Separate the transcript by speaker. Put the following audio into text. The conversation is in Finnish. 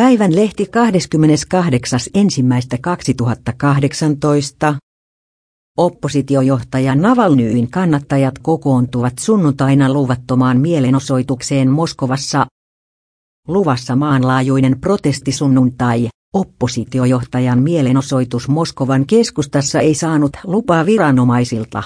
Speaker 1: Päivän lehti 28.1.2018. Oppositiojohtaja Navalnyin kannattajat kokoontuvat sunnuntaina luvattomaan mielenosoitukseen Moskovassa. Luvassa maanlaajuinen protestisunnuntai. Oppositiojohtajan mielenosoitus Moskovan keskustassa ei saanut lupaa viranomaisilta.